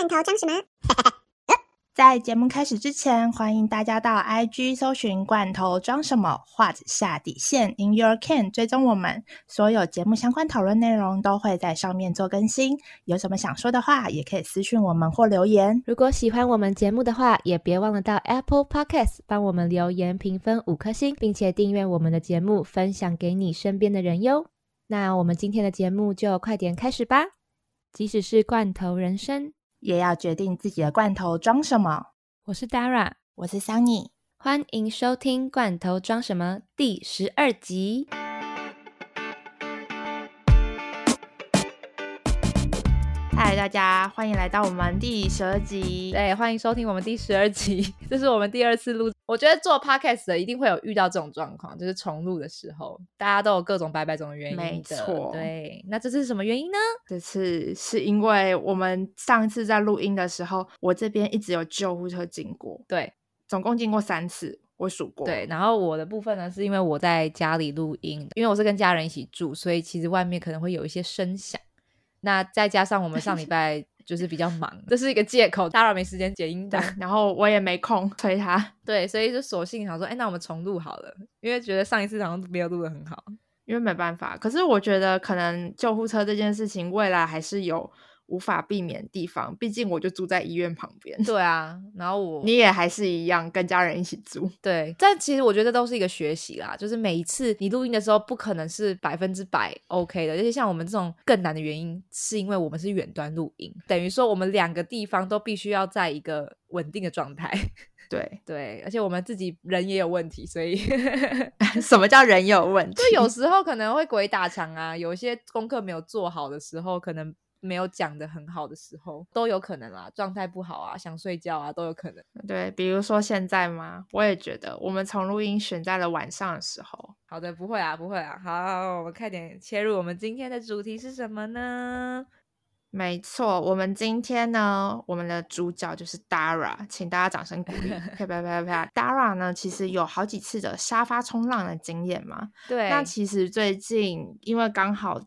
罐头装什么？在节目开始之前，欢迎大家到 IG 搜寻“罐头装什么”或者下底线 In Your Can 追踪我们。所有节目相关讨论内容都会在上面做更新。有什么想说的话，也可以私讯我们或留言。如果喜欢我们节目的话，也别忘了到 Apple Podcast 帮我们留言评分五颗星，并且订阅我们的节目，分享给你身边的人哟。那我们今天的节目就快点开始吧。即使是罐头人生，也要决定自己的罐头装什么。我是 Dara，我是 Sunny，欢迎收听《罐头装什么》第十二集。嗨，大家欢迎来到我们第十二集。对，欢迎收听我们第十二集。这是我们第二次录。我觉得做 podcast 的一定会有遇到这种状况，就是重录的时候，大家都有各种百百种的原因。没错，对。那这次是什么原因呢？这次是因为我们上次在录音的时候，我这边一直有救护车经过。对，总共经过三次，我数过。对，然后我的部分呢，是因为我在家里录音，因为我是跟家人一起住，所以其实外面可能会有一些声响。那再加上我们上礼 拜就是比较忙，这是一个借口，当然没时间剪音档，然后我也没空 催他，对，所以就索性想说，哎，那我们重录好了，因为觉得上一次好像没有录的很好，因为没办法。可是我觉得可能救护车这件事情，未来还是有。无法避免的地方，毕竟我就住在医院旁边。对啊，然后我你也还是一样跟家人一起住。对，但其实我觉得都是一个学习啦，就是每一次你录音的时候，不可能是百分之百 OK 的。而且像我们这种更难的原因，是因为我们是远端录音，等于说我们两个地方都必须要在一个稳定的状态。对对，而且我们自己人也有问题，所以 什么叫人有问题？就有时候可能会鬼打墙啊，有一些功课没有做好的时候，可能。没有讲的很好的时候都有可能啦，状态不好啊，想睡觉啊都有可能。对，比如说现在吗？我也觉得，我们从录音选在了晚上的时候。好的，不会啊，不会啊。好，我们快点切入，我们今天的主题是什么呢？没错，我们今天呢，我们的主角就是 Dara，请大家掌声鼓励。啪啪啪啪。Dara 呢，其实有好几次的沙发冲浪的经验嘛。对。那其实最近因为刚好。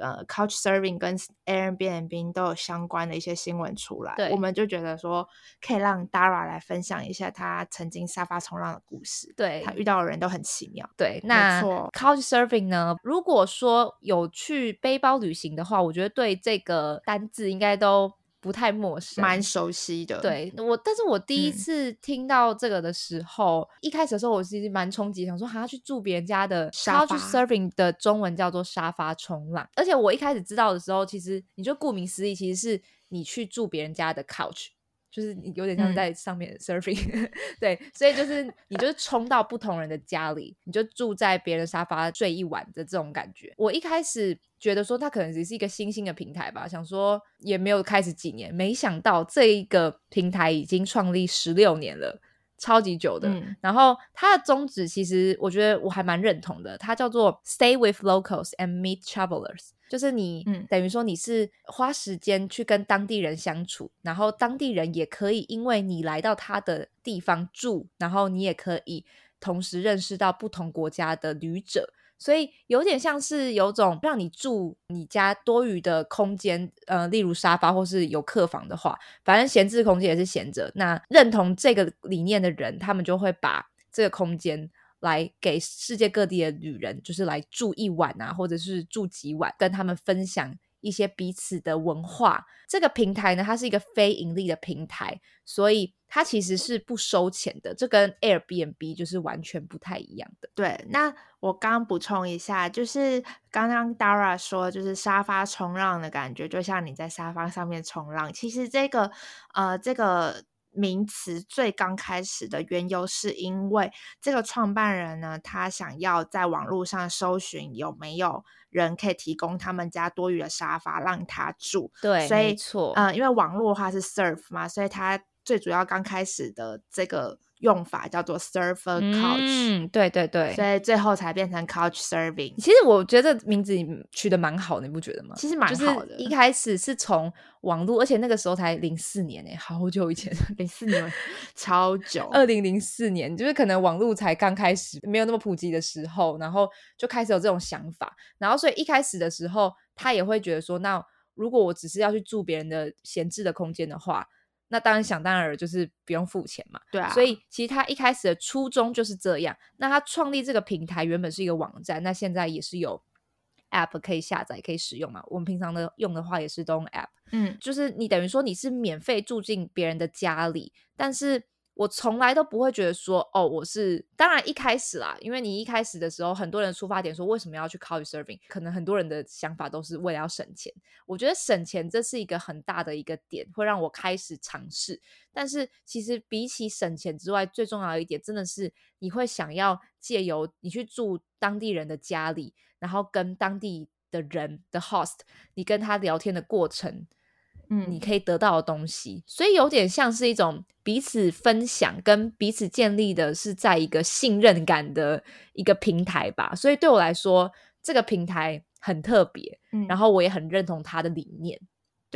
呃，Couch Serving 跟 Airbnb 都有相关的一些新闻出来，我们就觉得说可以让 Dara 来分享一下他曾经沙发冲浪的故事。对他遇到的人都很奇妙。对，那 Couch Serving 呢？如果说有去背包旅行的话，我觉得对这个单字应该都。不太陌生，蛮熟悉的。对我，但是我第一次听到这个的时候，一开始的时候我其实蛮冲击，想说还要去住别人家的沙发。Surfing 的中文叫做沙发冲浪，而且我一开始知道的时候，其实你就顾名思义，其实是你去住别人家的 couch。就是你有点像在上面 surfing，对，所以就是你就是冲到不同人的家里，你就住在别人沙发睡一晚的这种感觉。我一开始觉得说它可能只是一个新兴的平台吧，想说也没有开始几年，没想到这一个平台已经创立十六年了。超级久的，然后它的宗旨其实我觉得我还蛮认同的，它叫做 Stay with locals and meet travelers，就是你等于说你是花时间去跟当地人相处，然后当地人也可以因为你来到他的地方住，然后你也可以同时认识到不同国家的旅者。所以有点像是有种让你住你家多余的空间，呃，例如沙发或是有客房的话，反正闲置空间也是闲着。那认同这个理念的人，他们就会把这个空间来给世界各地的女人，就是来住一晚啊，或者是住几晚，跟他们分享。一些彼此的文化，这个平台呢，它是一个非盈利的平台，所以它其实是不收钱的。这跟 Airbnb 就是完全不太一样的。对，那我刚补充一下，就是刚刚 Dara 说，就是沙发冲浪的感觉，就像你在沙发上面冲浪。其实这个呃，这个名词最刚开始的缘由，是因为这个创办人呢，他想要在网络上搜寻有没有。人可以提供他们家多余的沙发让他住，对，所以错，嗯，因为网络的话是 surf 嘛，所以他最主要刚开始的这个。用法叫做 server couch，嗯，对对对，所以最后才变成 couch serving。其实我觉得名字取得蛮好，你不觉得吗？其实蛮好的。一开始是从网络，而且那个时候才零四年诶，好久以前，零四年超久，二零零四年，就是可能网络才刚开始，没有那么普及的时候，然后就开始有这种想法，然后所以一开始的时候，他也会觉得说，那如果我只是要去住别人的闲置的空间的话，那当然想当然就是不用付钱嘛。对啊，所以其实他一开始的初衷就是这样。那他创立这个平台原本是一个网站，那现在也是有 App 可以下载可以使用嘛。我们平常的用的话也是都用 App，嗯，就是你等于说你是免费住进别人的家里，但是。我从来都不会觉得说，哦，我是当然一开始啦，因为你一开始的时候，很多人出发点说为什么要去靠雨 serving，可能很多人的想法都是为了要省钱。我觉得省钱这是一个很大的一个点，会让我开始尝试。但是其实比起省钱之外，最重要的一点，真的是你会想要借由你去住当地人的家里，然后跟当地的人的 host，你跟他聊天的过程。嗯，你可以得到的东西，所以有点像是一种彼此分享跟彼此建立的，是在一个信任感的一个平台吧。所以对我来说，这个平台很特别，嗯，然后我也很认同他的理念。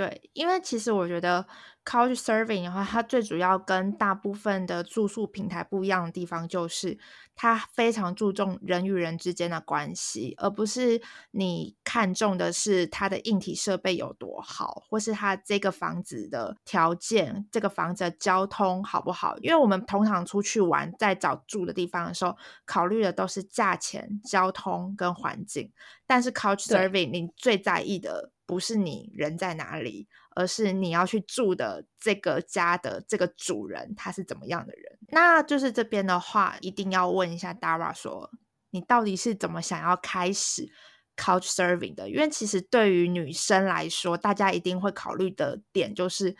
对，因为其实我觉得 Couch Surfing 的话，它最主要跟大部分的住宿平台不一样的地方，就是它非常注重人与人之间的关系，而不是你看重的是它的硬体设备有多好，或是它这个房子的条件，这个房子的交通好不好。因为我们通常出去玩，在找住的地方的时候，考虑的都是价钱、交通跟环境，但是 Couch Surfing 你最在意的。不是你人在哪里，而是你要去住的这个家的这个主人他是怎么样的人。那就是这边的话，一定要问一下 Dara 说，你到底是怎么想要开始 Couch Serving 的？因为其实对于女生来说，大家一定会考虑的点就是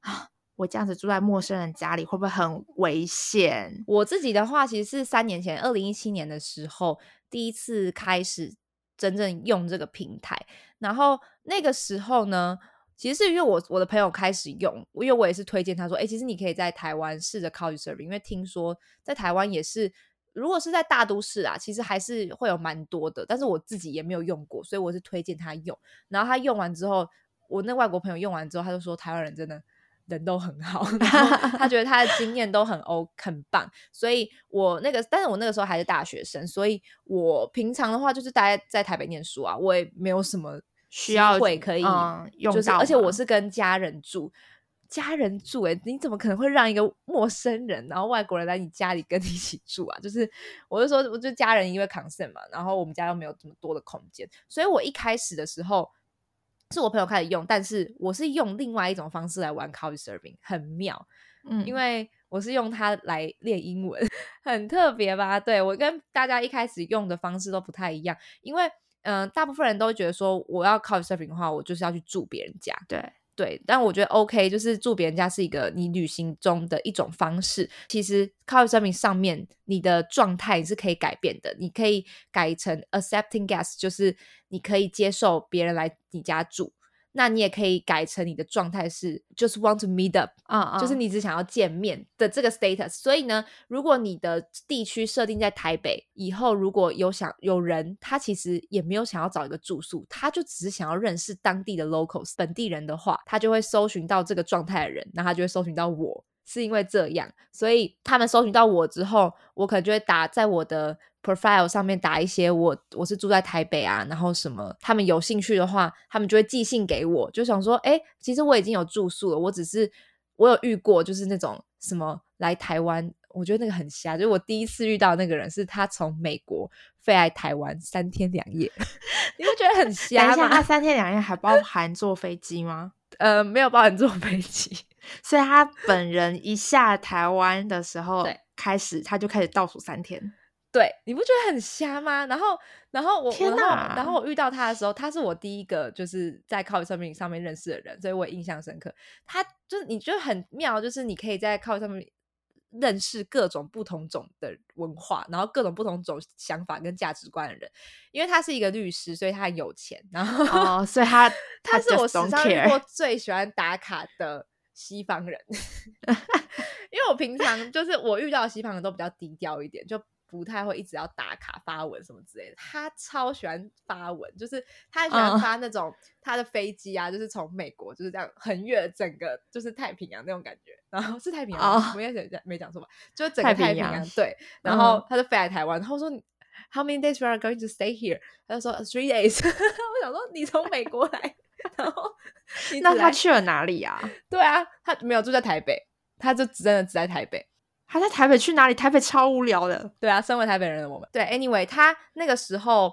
啊，我这样子住在陌生人家里会不会很危险？我自己的话，其实是三年前，二零一七年的时候，第一次开始。真正用这个平台，然后那个时候呢，其实是因为我我的朋友开始用，因为我也是推荐他说，哎，其实你可以在台湾试着 Couch Surfing，因为听说在台湾也是，如果是在大都市啊，其实还是会有蛮多的，但是我自己也没有用过，所以我是推荐他用。然后他用完之后，我那外国朋友用完之后，他就说台湾人真的。人都很好，然后他觉得他的经验都很 O 很棒，所以我那个，但是我那个时候还是大学生，所以我平常的话就是待在台北念书啊，我也没有什么需要会可以用到，而且我是跟家人住，家人住，哎，你怎么可能会让一个陌生人，然后外国人来你家里跟你一起住啊？就是我就说，我就家人因为 concern 嘛，然后我们家又没有这么多的空间，所以我一开始的时候。是我朋友开始用，但是我是用另外一种方式来玩 Couch Surfing，很妙。嗯，因为我是用它来练英文，很特别吧？对我跟大家一开始用的方式都不太一样，因为嗯，大部分人都觉得说，我要 Couch Surfing 的话，我就是要去住别人家。对。对，但我觉得 OK，就是住别人家是一个你旅行中的一种方式。其实 Couch Surfing 上面你的状态是可以改变的，你可以改成 Accepting Guest，就是你可以接受别人来你家住。那你也可以改成你的状态是 just want to meet up，啊就是你只想要见面的这个 status。所以呢，如果你的地区设定在台北，以后如果有想有人，他其实也没有想要找一个住宿，他就只是想要认识当地的 locals 本地人的话，他就会搜寻到这个状态的人，那他就会搜寻到我，是因为这样，所以他们搜寻到我之后，我可能就会打在我的。Profile 上面打一些我我是住在台北啊，然后什么他们有兴趣的话，他们就会寄信给我，就想说，哎，其实我已经有住宿了，我只是我有遇过，就是那种什么来台湾，我觉得那个很瞎，就是我第一次遇到那个人是他从美国飞来台湾三天两夜，你会觉得很瞎吗？他三天两夜还包含坐飞机吗？呃，没有包含坐飞机，所以他本人一下台湾的时候，开始他就开始倒数三天。对，你不觉得很瞎吗？然后，然后我，然后，然后我遇到他的时候，他是我第一个就是在 Couch 上面上面认识的人，所以我也印象深刻。他就是你觉得很妙，就是你可以在 Couch 上面认识各种不同种的文化，然后各种不同种想法跟价值观的人。因为他是一个律师，所以他很有钱。然后，哦，所以他 他是我史上遇过最喜欢打卡的西方人。因为我平常就是我遇到西方人都比较低调一点，就。不太会一直要打卡发文什么之类的，他超喜欢发文，就是他喜欢发那种他的飞机啊，就是从美国就是这样横越整个就是太平洋那种感觉，然后 是太平洋，我也讲没讲错吧？就整个太平洋对，然后他就飞来台湾，然后说 How many days we are going to stay here？他就说 Three days。我想说你从美国来，然后那他去了哪里啊？对啊，他没有住在台北，他就真的只在台北。他在台北去哪里？台北超无聊的。对啊，身为台北人的我们，对，anyway，他那个时候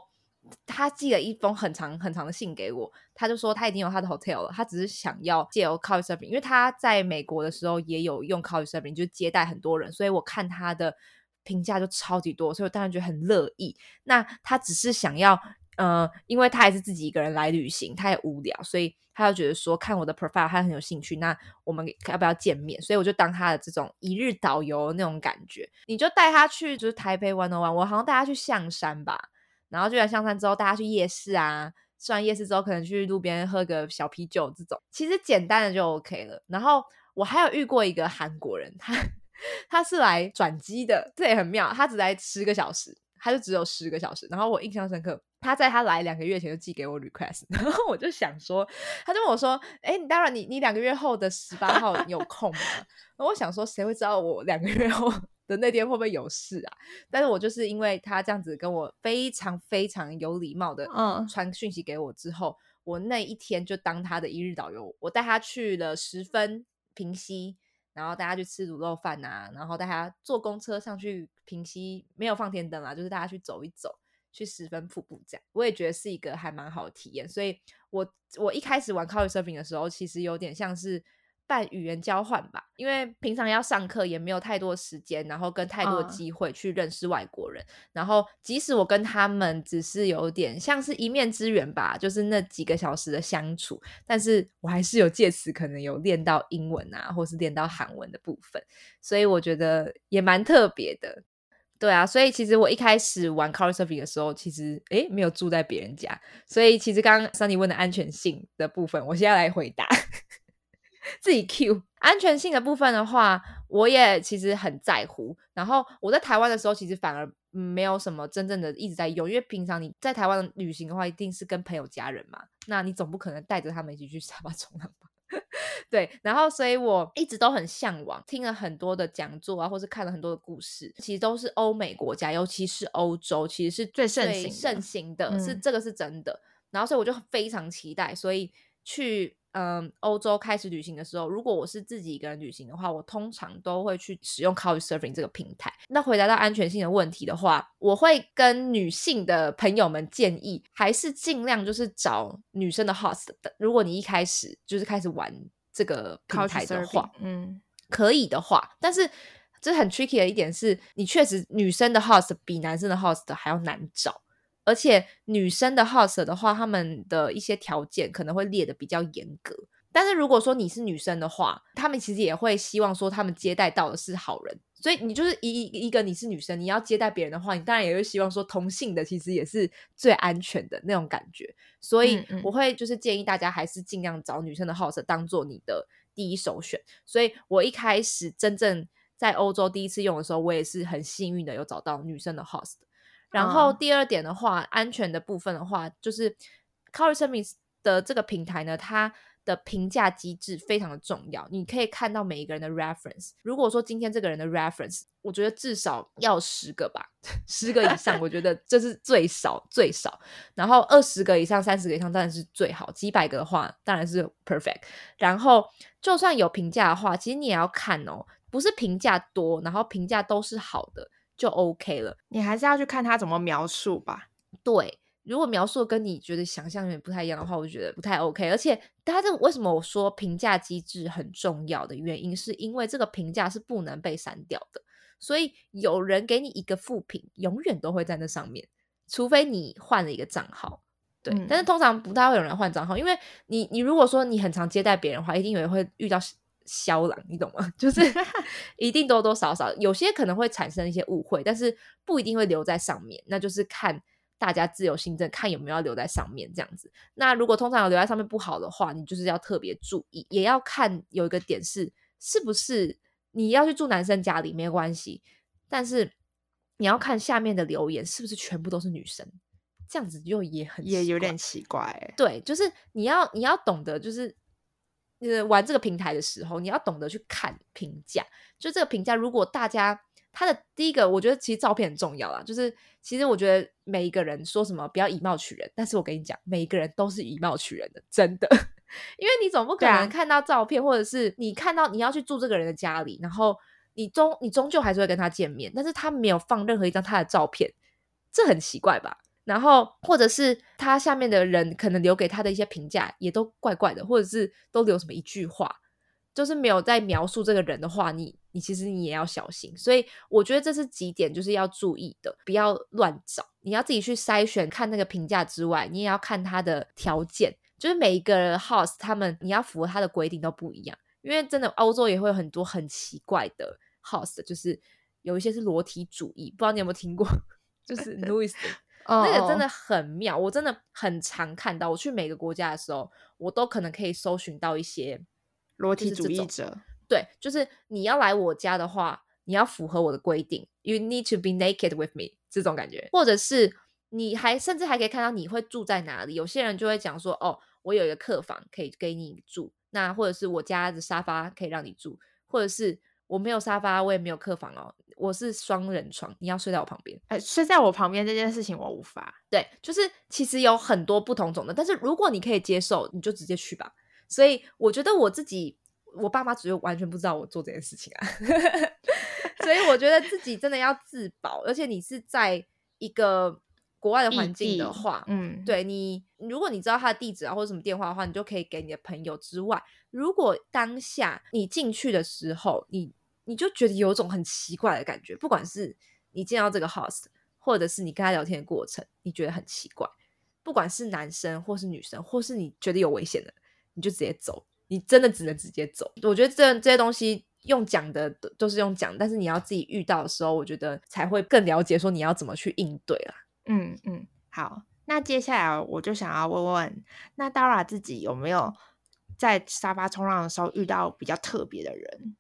他寄了一封很长很长的信给我，他就说他已经有他的 hotel 了，他只是想要借由 Couchsurfing，因为他在美国的时候也有用 Couchsurfing，就接待很多人，所以我看他的评价就超级多，所以我当然觉得很乐意。那他只是想要。呃，因为他也是自己一个人来旅行，他也无聊，所以他就觉得说看我的 profile，他很有兴趣。那我们要不要见面？所以我就当他的这种一日导游那种感觉，你就带他去就是台北玩的玩，我好像带他去象山吧，然后去完象山之后带他去夜市啊，吃完夜市之后可能去路边喝个小啤酒这种，其实简单的就 OK 了。然后我还有遇过一个韩国人，他 他是来转机的，这也很妙，他只来十个小时。他就只有十个小时，然后我印象深刻，他在他来两个月前就寄给我 request，然后我就想说，他就问我说：“哎，你当然你你两个月后的十八号有 空吗？”我想说，谁会知道我两个月后 的那天会不会有事啊？但是我就是因为他这样子跟我非常非常有礼貌的传讯息给我之后，我那一天就当他的一日导游，我带他去了十分平息。然后大家去吃卤肉饭呐，然后大家坐公车上去平息，没有放天灯啦，就是大家去走一走，去十分瀑布这样，我也觉得是一个还蛮好的体验。所以，我我一开始玩 Couchsurfing 的时候，其实有点像是。办语言交换吧，因为平常要上课也没有太多时间，然后跟太多机会去认识外国人。然后即使我跟他们只是有点像是一面之缘吧，就是那几个小时的相处，但是我还是有借此可能有练到英文啊，或是练到韩文的部分，所以我觉得也蛮特别的。对啊，所以其实我一开始玩 Couchsurfing 的时候，其实诶没有住在别人家，所以其实刚刚 Sunny 问的安全性的部分，我现在来回答。自己 Q 安全性的部分的话，我也其实很在乎。然后我在台湾的时候，其实反而没有什么真正的一直在用，因为平常你在台湾旅行的话，一定是跟朋友家人嘛，那你总不可能带着他们一起去沙发冲浪吧？对。然后，所以我一直都很向往，听了很多的讲座啊，或是看了很多的故事，其实都是欧美国家，尤其是欧洲，其实是最盛行盛行的，是这个是真的。然后，所以我就非常期待，所以去。嗯，欧洲开始旅行的时候，如果我是自己一个人旅行的话，我通常都会去使用 Couchsurfing 这个平台。那回答到安全性的问题的话，我会跟女性的朋友们建议，还是尽量就是找女生的 host 的。如果你一开始就是开始玩这个平台的话，嗯，可以的话，但是这很 tricky 的一点是，你确实女生的 host 比男生的 host 还要难找。而且女生的 host 的话，他们的一些条件可能会列的比较严格。但是如果说你是女生的话，他们其实也会希望说他们接待到的是好人。所以你就是一一个你是女生，你要接待别人的话，你当然也会希望说同性的其实也是最安全的那种感觉。所以我会就是建议大家还是尽量找女生的 host 当做你的第一首选。所以我一开始真正在欧洲第一次用的时候，我也是很幸运的有找到女生的 host。然后第二点的话，安全的部分的话，就是 Couchsurfing 的这个平台呢，它的评价机制非常的重要。你可以看到每一个人的 reference。如果说今天这个人的 reference，我觉得至少要十个吧，十个以上，我觉得这是最少最少。然后二十个以上、三十个以上当然是最好，几百个的话当然是 perfect。然后就算有评价的话，其实你也要看哦，不是评价多，然后评价都是好的。就 OK 了，你还是要去看他怎么描述吧。对，如果描述跟你觉得想象有点不太一样的话，我就觉得不太 OK。而且，他这为什么我说评价机制很重要的原因，是因为这个评价是不能被删掉的。所以，有人给你一个负评，永远都会在那上面，除非你换了一个账号。对，但是通常不太会有人换账号，因为你，你如果说你很常接待别人的话，一定也会遇到。肖朗，你懂吗？就是 一定多多少少有些可能会产生一些误会，但是不一定会留在上面。那就是看大家自由行政，看有没有要留在上面这样子。那如果通常有留在上面不好的话，你就是要特别注意，也要看有一个点是是不是你要去住男生家里没关系，但是你要看下面的留言是不是全部都是女生，这样子就也很也有点奇怪。对，就是你要你要懂得就是。呃，玩这个平台的时候，你要懂得去看评价。就这个评价，如果大家他的第一个，我觉得其实照片很重要啦。就是其实我觉得每一个人说什么不要以貌取人，但是我跟你讲，每一个人都是以貌取人的，真的。因为你总不可能看到照片，或者是你看到你要去住这个人的家里，然后你终你终究还是会跟他见面，但是他没有放任何一张他的照片，这很奇怪吧？然后或者是他下面的人可能留给他的一些评价也都怪怪的，或者是都留什么一句话，就是没有在描述这个人的话，你你其实你也要小心。所以我觉得这是几点就是要注意的，不要乱找，你要自己去筛选看那个评价之外，你也要看他的条件。就是每一个 house，他们你要符合他的规定都不一样，因为真的欧洲也会有很多很奇怪的 house，就是有一些是裸体主义，不知道你有没有听过？就是 Louis，那个真的很妙，我真的很常看到。我去每个国家的时候，我都可能可以搜寻到一些裸体主义者。对，就是你要来我家的话，你要符合我的规定，You need to be naked with me 这种感觉，或者是你还甚至还可以看到你会住在哪里。有些人就会讲说，哦。我有一个客房可以给你住，那或者是我家的沙发可以让你住，或者是我没有沙发，我也没有客房哦，我是双人床，你要睡在我旁边。哎，睡在我旁边这件事情我无法。对，就是其实有很多不同种的，但是如果你可以接受，你就直接去吧。所以我觉得我自己，我爸妈只有完全不知道我做这件事情啊，所以我觉得自己真的要自保，而且你是在一个。国外的环境的话，嗯，对你，如果你知道他的地址啊或者什么电话的话，你就可以给你的朋友。之外，如果当下你进去的时候，你你就觉得有种很奇怪的感觉，不管是你见到这个 host，或者是你跟他聊天的过程，你觉得很奇怪，不管是男生或是女生，或是你觉得有危险的，你就直接走，你真的只能直接走。我觉得这这些东西用讲的都是用讲，但是你要自己遇到的时候，我觉得才会更了解说你要怎么去应对啦。嗯嗯，好，那接下来我就想要问问，那 Dara 自己有没有在沙发冲浪的时候遇到比较特别的人？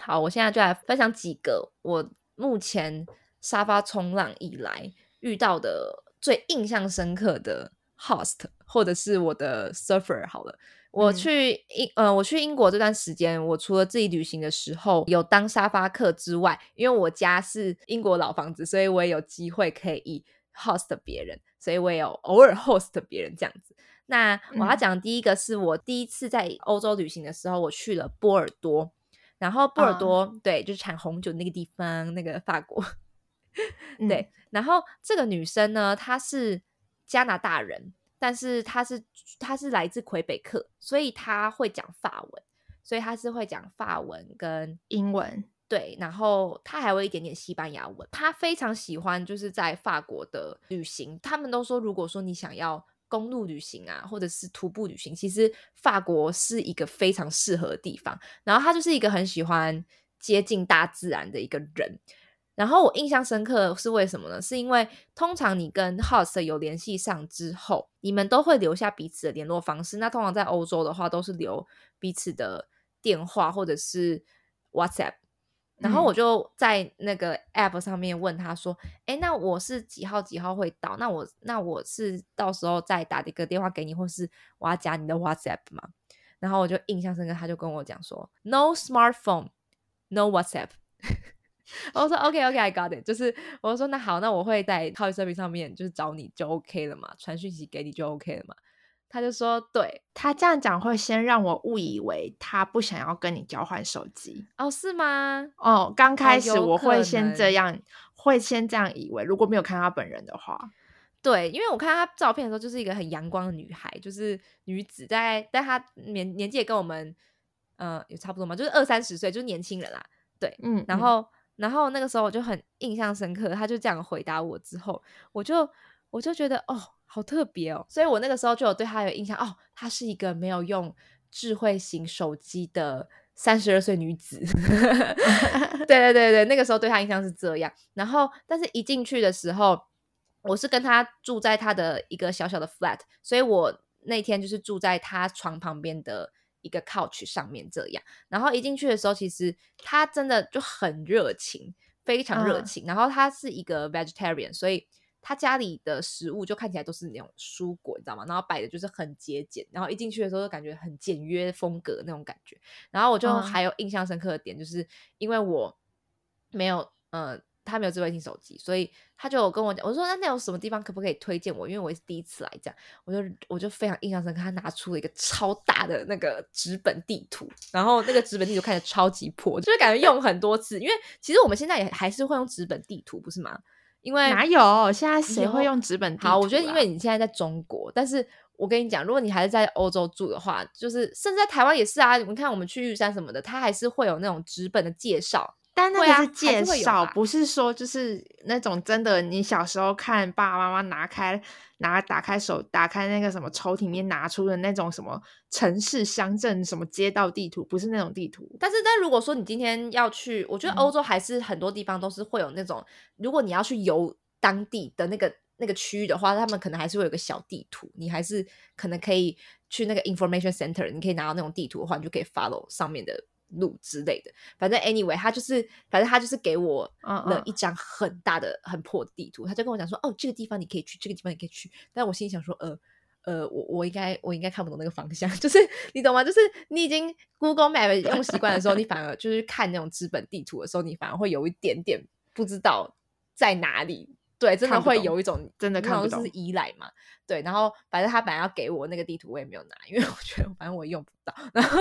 好，我现在就来分享几个我目前沙发冲浪以来遇到的最印象深刻的 host，或者是我的 surfer。好了。我去英呃，我去英国这段时间，我除了自己旅行的时候有当沙发客之外，因为我家是英国老房子，所以我也有机会可以。host 别人，所以我也有偶尔 host 别人这样子。那我要讲第一个是我第一次在欧洲旅行的时候，我去了波尔多，然后波尔多对，就是产红酒那个地方，那个法国。对，然后这个女生呢，她是加拿大人，但是她是她是来自魁北克，所以她会讲法文，所以她是会讲法文跟英文。对，然后他还会一点点西班牙文。他非常喜欢就是在法国的旅行。他们都说，如果说你想要公路旅行啊，或者是徒步旅行，其实法国是一个非常适合的地方。然后他就是一个很喜欢接近大自然的一个人。然后我印象深刻是为什么呢？是因为通常你跟 host 有联系上之后，你们都会留下彼此的联络方式。那通常在欧洲的话，都是留彼此的电话或者是 WhatsApp。然后我就在那个 app 上面问他说：“哎，那我是几号几号会到？那我那我是到时候再打一个电话给你，或是我要加你的 WhatsApp 吗？”然后我就印象深刻，他就跟我讲说：“No smartphone, no WhatsApp。”我说：“OK, OK, I got it。”就是我说：“那好，那我会在 c o u c h Surfing 上面就是找你就 OK 了嘛，传讯息给你就 OK 了嘛。”他就说：“对他这样讲会先让我误以为他不想要跟你交换手机哦，是吗？哦，刚开始我会先这样，会先这样以为，如果没有看他本人的话，对，因为我看他照片的时候就是一个很阳光的女孩，就是女子，在但她年年纪也跟我们呃也差不多嘛，就是二三十岁，就是年轻人啦，对，嗯，然后然后那个时候我就很印象深刻，他就这样回答我之后，我就我就觉得哦。”好特别哦，所以我那个时候就有对她有印象哦，她是一个没有用智慧型手机的三十二岁女子。对对对对，那个时候对她印象是这样。然后，但是一进去的时候，我是跟她住在她的一个小小的 flat，所以我那天就是住在她床旁边的一个 couch 上面这样。然后一进去的时候，其实她真的就很热情，非常热情。然后她是一个 vegetarian，所以。他家里的食物就看起来都是那种蔬果，你知道吗？然后摆的就是很节俭，然后一进去的时候就感觉很简约风格那种感觉。然后我就还有印象深刻的点，就是因为我没有呃，他没有智慧型手机，所以他就跟我讲，我说那那有什么地方可不可以推荐我？因为我是第一次来，这样我就我就非常印象深刻，他拿出了一个超大的那个纸本地图，然后那个纸本地图看着超级破，就是感觉用很多次。因为其实我们现在也还是会用纸本地图，不是吗？因为哪有现在谁会用纸本？好，我觉得因为你现在在中国，但是我跟你讲，如果你还是在欧洲住的话，就是甚至在台湾也是啊。你看我们去玉山什么的，它还是会有那种纸本的介绍。但那个是介绍，不是说就是那种真的。你小时候看爸爸妈妈拿开拿打开手打开那个什么抽屉里面拿出的那种什么城市乡镇什么街道地图，不是那种地图。但是，但如果说你今天要去，我觉得欧洲还是很多地方都是会有那种，如果你要去游当地的那个那个区域的话，他们可能还是会有个小地图，你还是可能可以去那个 information center，你可以拿到那种地图的话，你就可以 follow 上面的。路之类的，反正 anyway，他就是，反正他就是给我了一张很大的、很破的地图，他就跟我讲说，哦，这个地方你可以去，这个地方你可以去。但我心里想说，呃呃，我我应该我应该看不懂那个方向，就是你懂吗？就是你已经 Google Map 用习惯的时候，你反而就是看那种资本地图的时候，你反而会有一点点不知道在哪里。对，真的会有一种真的看不懂，是依赖嘛？对，然后反正他本来要给我那个地图，我也没有拿，因为我觉得反正我用不到。然 后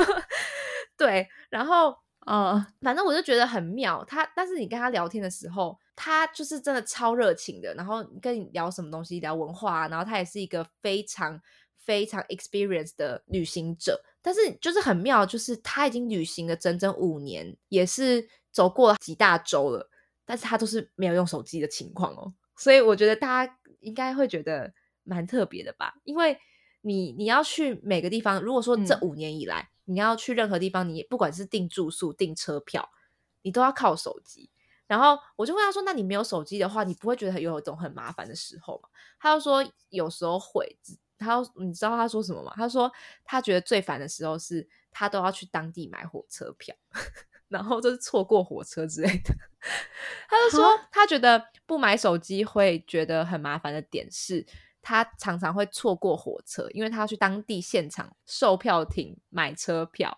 对，然后呃，反正我就觉得很妙。他，但是你跟他聊天的时候，他就是真的超热情的。然后跟你聊什么东西，聊文化，啊然后他也是一个非常非常 experience 的旅行者。但是就是很妙，就是他已经旅行了整整五年，也是走过几大洲了，但是他都是没有用手机的情况哦。所以我觉得大家应该会觉得蛮特别的吧，因为你你要去每个地方，如果说这五年以来你要去任何地方，你不管是订住宿、订车票，你都要靠手机。然后我就问他说：“那你没有手机的话，你不会觉得有一种很麻烦的时候吗？”他就说：“有时候会。”他你知道他说什么吗？他说他觉得最烦的时候是他都要去当地买火车票。然后就是错过火车之类的，他就说他觉得不买手机会觉得很麻烦的点是，他常常会错过火车，因为他要去当地现场售票亭买车票。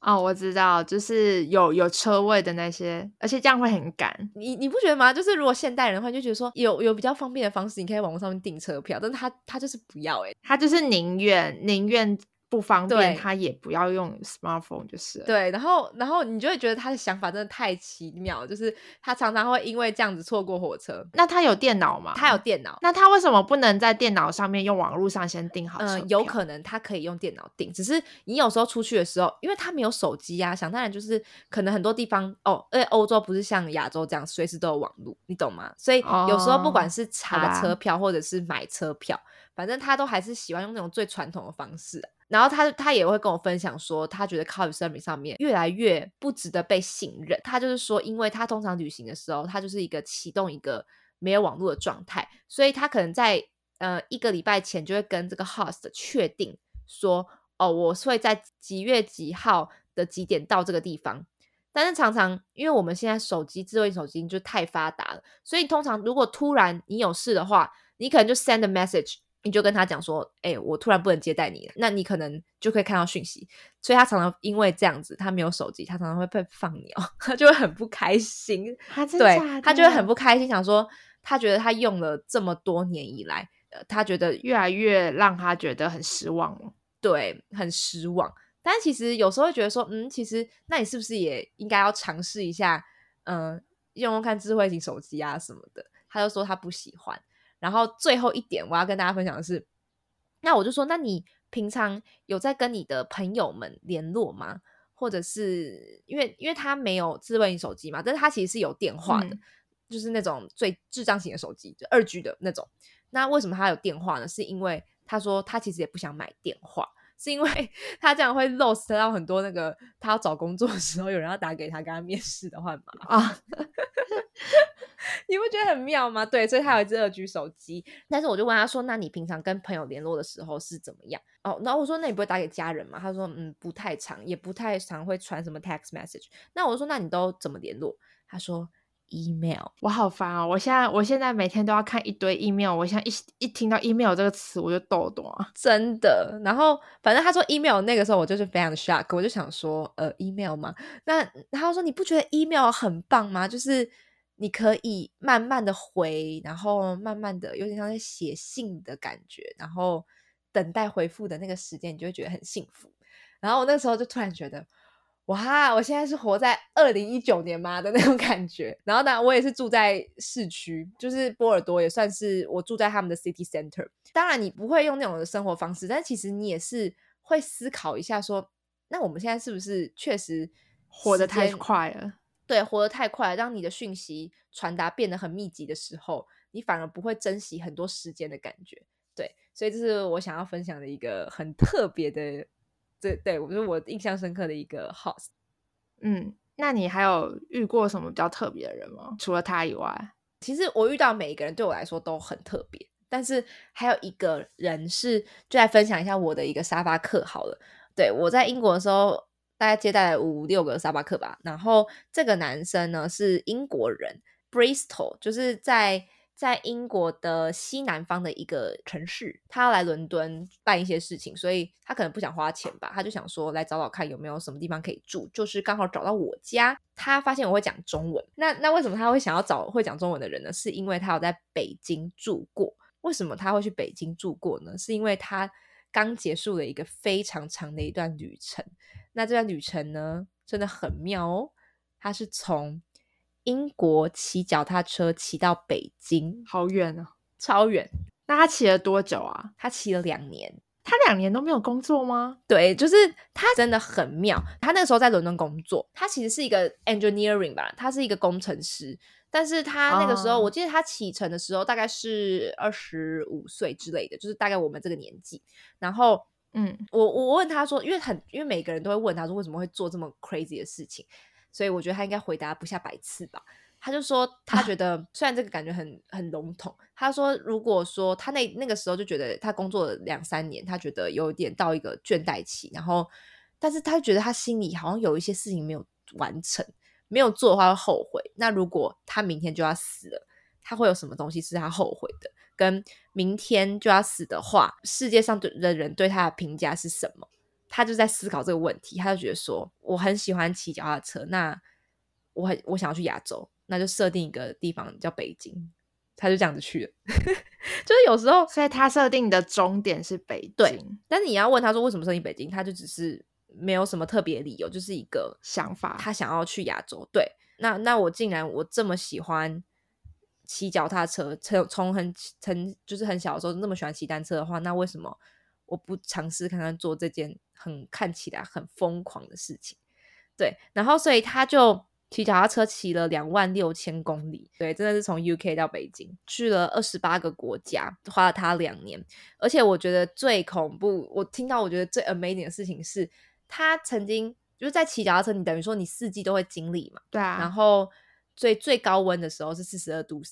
哦，我知道，就是有有车位的那些，而且这样会很赶。你你不觉得吗？就是如果现代人的话，就觉得说有有比较方便的方式，你可以网络上面订车票，但是他他就是不要，诶他就是宁愿宁愿。不方便，他也不要用 smartphone 就是。对，然后，然后你就会觉得他的想法真的太奇妙，就是他常常会因为这样子错过火车。那他有电脑吗？他有电脑。那他为什么不能在电脑上面用网络上先订好？嗯，有可能他可以用电脑订，只是你有时候出去的时候，因为他没有手机啊，想当然就是可能很多地方哦，因为欧洲不是像亚洲这样随时都有网络，你懂吗？所以有时候不管是查车票或者是买车票，反正他都还是喜欢用那种最传统的方式。然后他他也会跟我分享说，他觉得 Couchsurfing 上面越来越不值得被信任。他就是说，因为他通常旅行的时候，他就是一个启动一个没有网络的状态，所以他可能在呃一个礼拜前就会跟这个 host 确定说，哦，我会在几月几号的几点到这个地方。但是常常因为我们现在手机智慧手机就太发达了，所以通常如果突然你有事的话，你可能就 send a message。你就跟他讲说，哎，我突然不能接待你了，那你可能就可以看到讯息。所以他常常因为这样子，他没有手机，他常常会被放鸟，他就会很不开心。对，他就会很不开心，想说他觉得他用了这么多年以来，呃，他觉得越来越让他觉得很失望了。对，很失望。但其实有时候会觉得说，嗯，其实那你是不是也应该要尝试一下，嗯，用用看智慧型手机啊什么的？他就说他不喜欢。然后最后一点，我要跟大家分享的是，那我就说，那你平常有在跟你的朋友们联络吗？或者是因为因为他没有智慧型手机嘛，但是他其实是有电话的，就是那种最智障型的手机，就二 G 的那种。那为什么他有电话呢？是因为他说他其实也不想买电话，是因为 他这样会 lost 到很多那个他要找工作的时候有人要打给他跟他面试的话嘛啊。你不觉得很妙吗？对，所以他有一只二 G 手机。但是我就问他说：“那你平常跟朋友联络的时候是怎么样？”哦，然后我说：“那你不会打给家人吗？”他说：“嗯，不太常，也不太常会传什么 text message。”那我说：“那你都怎么联络？”他说：“email。”我好烦啊！我现在我现在每天都要看一堆 email。我现在一一听到 email 这个词，我就抖抖啊，真的。然后反正他说 email 那个时候，我就是非常的 shock。我就想说：“呃，email 吗？”那他说：“你不觉得 email 很棒吗？”就是。你可以慢慢的回，然后慢慢的有点像在写信的感觉，然后等待回复的那个时间，你就会觉得很幸福。然后我那时候就突然觉得，哇，我现在是活在二零一九年吗的那种感觉。然后呢，我也是住在市区，就是波尔多也算是我住在他们的 city center。当然你不会用那种的生活方式，但其实你也是会思考一下，说那我们现在是不是确实活得太快了？对，活得太快，让你的讯息传达变得很密集的时候，你反而不会珍惜很多时间的感觉。对，所以这是我想要分享的一个很特别的，这，对我觉得我印象深刻的一个 house。嗯，那你还有遇过什么比较特别的人吗？除了他以外，其实我遇到每一个人对我来说都很特别，但是还有一个人是，就来分享一下我的一个沙发客好了。对我在英国的时候。大概接待五六个沙巴克吧，然后这个男生呢是英国人，Bristol，就是在在英国的西南方的一个城市，他要来伦敦办一些事情，所以他可能不想花钱吧，他就想说来找找看有没有什么地方可以住，就是刚好找到我家，他发现我会讲中文，那那为什么他会想要找会讲中文的人呢？是因为他有在北京住过，为什么他会去北京住过呢？是因为他刚结束了一个非常长的一段旅程。那这段旅程呢，真的很妙哦。他是从英国骑脚踏车骑到北京，好远啊，超远。那他骑了多久啊？他骑了两年。他两年都没有工作吗？对，就是他真的很妙。他那个时候在伦敦工作，他其实是一个 engineering 吧，他是一个工程师。但是他那个时候，我记得他启程的时候大概是二十五岁之类的，就是大概我们这个年纪。然后。嗯，我我问他说，因为很因为每个人都会问他说为什么会做这么 crazy 的事情，所以我觉得他应该回答不下百次吧。他就说他觉 得虽然这个感觉很很笼统，他说如果说他那那个时候就觉得他工作了两三年，他觉得有点到一个倦怠期，然后但是他觉得他心里好像有一些事情没有完成，没有做的话会后悔。那如果他明天就要死了，他会有什么东西是他后悔的？跟明天就要死的话，世界上对的人对他的评价是什么？他就在思考这个问题。他就觉得说，我很喜欢骑脚踏车，那我很我想要去亚洲，那就设定一个地方叫北京。他就这样子去了。就是有时候，所以他设定的终点是北京。但是你要问他说为什么设定北京，他就只是没有什么特别理由，就是一个想法，他想要去亚洲。对，那那我竟然我这么喜欢。骑脚踏车，从从很从就是很小的时候那么喜欢骑单车的话，那为什么我不尝试看看做这件很看起来很疯狂的事情？对，然后所以他就骑脚踏车骑了两万六千公里，对，真的是从 UK 到北京，去了二十八个国家，花了他两年。而且我觉得最恐怖，我听到我觉得最 amazing 的事情是，他曾经就是在骑脚踏车，你等于说你四季都会经历嘛，对啊，然后。最最高温的时候是四十二度，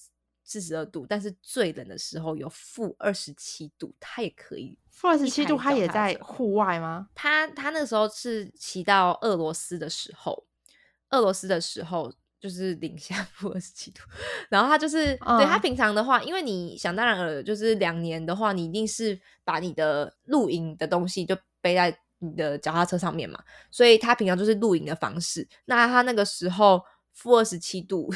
四十二度，但是最冷的时候有负二十七度，它也可以。负二十七度，它也在户外吗？它它那个时候是骑到俄罗斯的时候，俄罗斯的时候就是零下负二十七度，然后它就是对它平常的话，因为你想当然了，就是两年的话，你一定是把你的露营的东西就背在你的脚踏车上面嘛，所以他平常就是露营的方式。那他那个时候。负二十七度，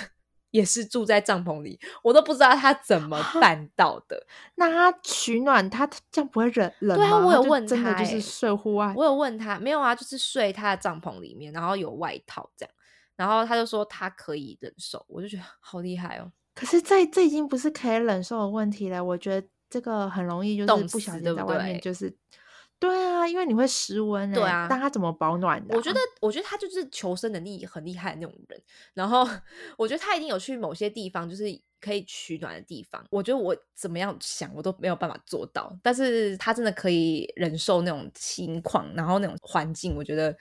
也是住在帐篷里，我都不知道他怎么办到的。那他取暖，他这样不会冷冷吗？对啊，我有问他，真的就是睡户外。我有问他，没有啊，就是睡他的帐篷里面，然后有外套这样。然后他就说他可以忍受，我就觉得好厉害哦。可是这这已经不是可以忍受的问题了，我觉得这个很容易就是不小心在外面就是。对啊，因为你会失温。对啊，但他怎么保暖的？我觉得，我觉得他就是求生能力很厉害的那种人。然后，我觉得他一定有去某些地方，就是可以取暖的地方。我觉得我怎么样想，我都没有办法做到。但是他真的可以忍受那种情况，然后那种环境，我觉得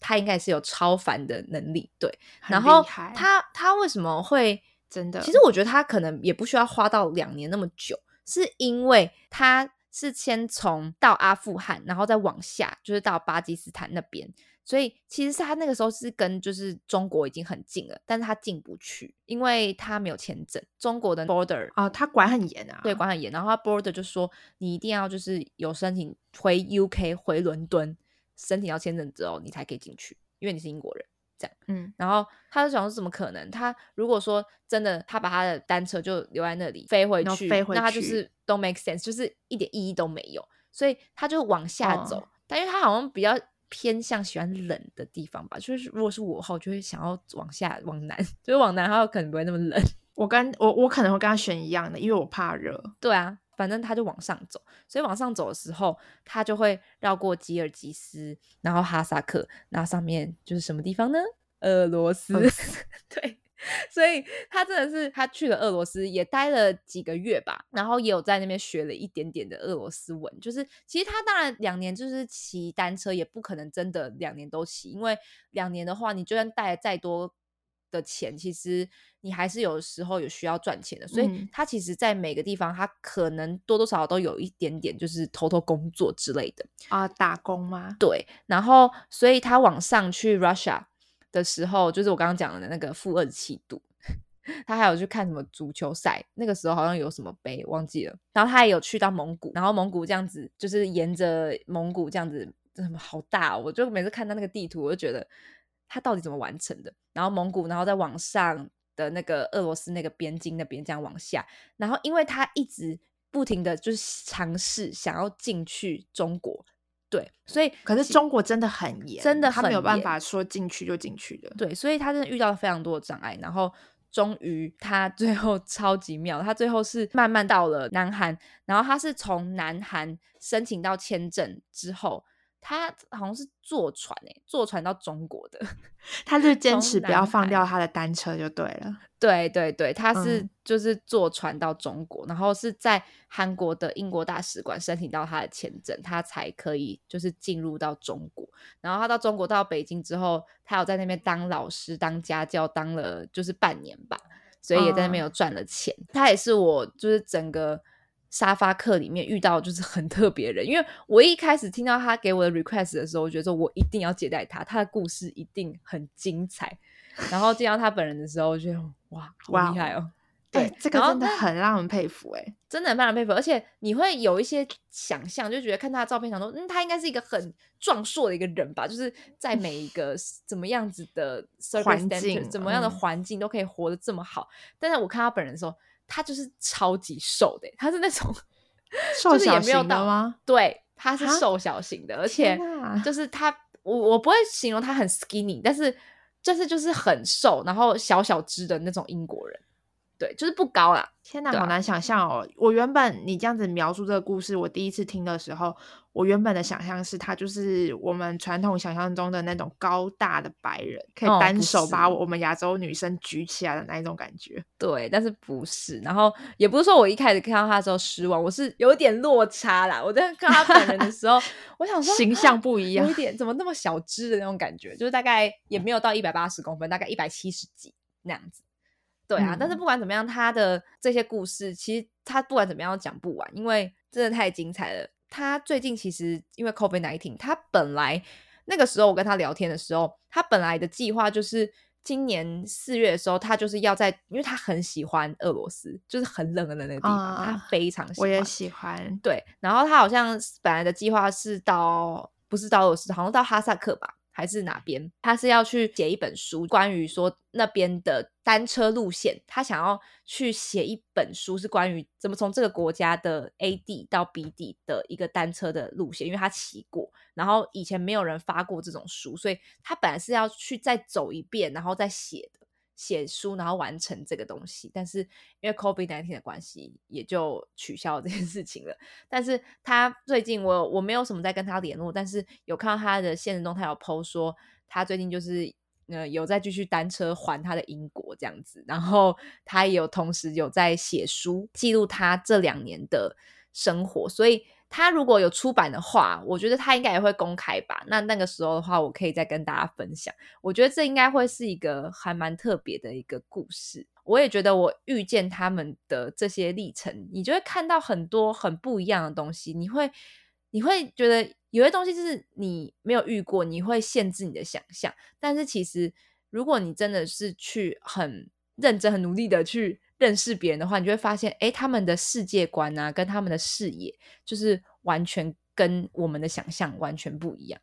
他应该是有超凡的能力。对，然后他他为什么会真的？其实我觉得他可能也不需要花到两年那么久，是因为他。是先从到阿富汗，然后再往下，就是到巴基斯坦那边。所以其实是他那个时候是跟就是中国已经很近了，但是他进不去，因为他没有签证。中国的 border 啊，他管很严啊，对，管很严。然后他 border 就说你一定要就是有申请回 UK 回伦敦，申请到签证之后你才可以进去，因为你是英国人。这样。嗯，然后他就想说怎么可能？他如果说真的，他把他的单车就留在那里飞回去，那他就是都 make sense，就是一点意义都没有。所以他就往下走，但因为他好像比较偏向喜欢冷的地方吧，就是如果是我的话，我就会想要往下往南，就是往南，他可能不会那么冷。我跟我我可能会跟他选一样的，因为我怕热。对啊，反正他就往上走，所以往上走的时候，他就会绕过吉尔吉斯，然后哈萨克，那上面就是什么地方呢？俄罗斯。对。所以他真的是他去了俄罗斯，也待了几个月吧，然后也有在那边学了一点点的俄罗斯文。就是其实他当然两年就是骑单车，也不可能真的两年都骑，因为两年的话，你就算带再多的钱，其实你还是有时候有需要赚钱的。所以他其实，在每个地方，他可能多多少少都有一点点，就是偷偷工作之类的啊，打工吗？对，然后所以他往上去 Russia。的时候，就是我刚刚讲的那个负二十七度，他还有去看什么足球赛，那个时候好像有什么杯忘记了。然后他也有去到蒙古，然后蒙古这样子，就是沿着蒙古这样子，真的好大。我就每次看到那个地图，我就觉得他到底怎么完成的？然后蒙古，然后再往上的那个俄罗斯那个边境那边这样往下，然后因为他一直不停的就是尝试想要进去中国。对，所以可是中国真的很严，真的他没有办法说进去就进去的。对，所以他真的遇到了非常多的障碍，然后终于他最后 超级妙，他最后是慢慢到了南韩，然后他是从南韩申请到签证之后。他好像是坐船诶，坐船到中国的，他就坚持不要放掉他的单车就对了。对对对，他是就是坐船到中国，然后是在韩国的英国大使馆申请到他的签证，他才可以就是进入到中国。然后他到中国到北京之后，他有在那边当老师、当家教，当了就是半年吧，所以也在那边有赚了钱。他也是我就是整个。沙发客里面遇到就是 很特别人，因为我一开始听到他给我的 request 的时候，我觉得我一定要接待他，他的故事一定很精彩。然后见到他本人的时候，我觉得哇，好厉害哦！对，这个真的很让人佩服，哎，真的很让人佩服。而且你会有一些想象，就觉得看他的照片，想说，嗯，他应该是一个很壮硕的一个人吧？就是在每一个 怎么样子的环境、怎么样的环境都可以活得这么好。但是我看他本人的时候。他就是超级瘦的，他是那种 瘦小型的吗？对，他是瘦小型的，而且就是他，我我不会形容他很 skinny，但是就是就是很瘦，然后小小只的那种英国人。对，就是不高啦。天哪，好难想象哦！我原本你这样子描述这个故事，我第一次听的时候，我原本的想象是他就是我们传统想象中的那种高大的白人，可以单手把我们亚洲女生举起来的那一种感觉。对，但是不是。然后也不是说我一开始看到他的时候失望，我是有点落差啦。我在看他本人的时候，我想说形象不一样，有一点怎么那么小只的那种感觉，就是大概也没有到一百八十公分，大概一百七十几那样子。对啊，但是不管怎么样，他的这些故事其实他不管怎么样都讲不完，因为真的太精彩了。他最近其实因为 COVID nineteen，他本来那个时候我跟他聊天的时候，他本来的计划就是今年四月的时候，他就是要在，因为他很喜欢俄罗斯，就是很冷的那个地方，他非常喜欢。我也喜欢。对，然后他好像本来的计划是到不是到俄罗斯，好像到哈萨克吧。还是哪边？他是要去写一本书，关于说那边的单车路线。他想要去写一本书，是关于怎么从这个国家的 A 地到 B 地的一个单车的路线。因为他骑过，然后以前没有人发过这种书，所以他本来是要去再走一遍，然后再写的。写书，然后完成这个东西，但是因为 COVID nineteen 的关系，也就取消这件事情了。但是他最近，我我没有什么在跟他联络，但是有看到他的现实中，他有 PO 说，他最近就是呃有在继续单车环他的英国这样子，然后他也有同时有在写书，记录他这两年的生活，所以。他如果有出版的话，我觉得他应该也会公开吧。那那个时候的话，我可以再跟大家分享。我觉得这应该会是一个还蛮特别的一个故事。我也觉得我遇见他们的这些历程，你就会看到很多很不一样的东西。你会你会觉得有些东西就是你没有遇过，你会限制你的想象。但是其实，如果你真的是去很认真、很努力的去。认识别人的话，你就会发现，哎，他们的世界观啊，跟他们的视野，就是完全跟我们的想象完全不一样。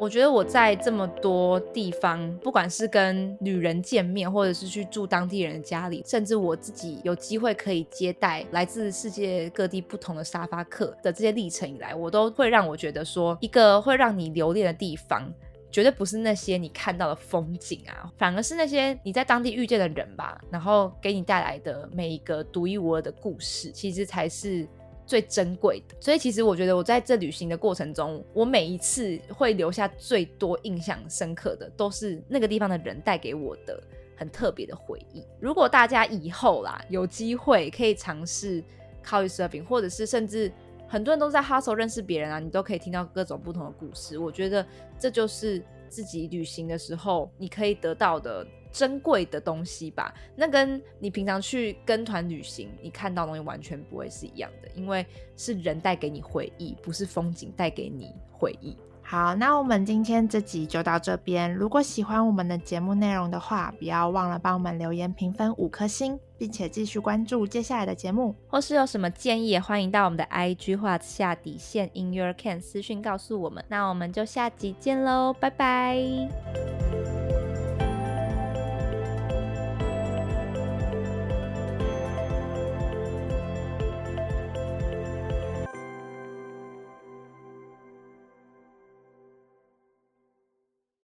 我觉得我在这么多地方，不管是跟女人见面，或者是去住当地人的家里，甚至我自己有机会可以接待来自世界各地不同的沙发客的这些历程以来，我都会让我觉得说，一个会让你留恋的地方。绝对不是那些你看到的风景啊，反而是那些你在当地遇见的人吧，然后给你带来的每一个独一无二的故事，其实才是最珍贵的。所以，其实我觉得我在这旅行的过程中，我每一次会留下最多印象深刻的，都是那个地方的人带给我的很特别的回忆。如果大家以后啦有机会可以尝试 Couch Surfing，或者是甚至。很多人都在 hustle 认识别人啊，你都可以听到各种不同的故事。我觉得这就是自己旅行的时候你可以得到的珍贵的东西吧。那跟你平常去跟团旅行，你看到东西完全不会是一样的，因为是人带给你回忆，不是风景带给你回忆。好，那我们今天这集就到这边。如果喜欢我们的节目内容的话，不要忘了帮我们留言评分五颗星，并且继续关注接下来的节目。或是有什么建议，也欢迎到我们的 IG 画下底线 In Your Can 私讯告诉我们。那我们就下集见喽，拜拜。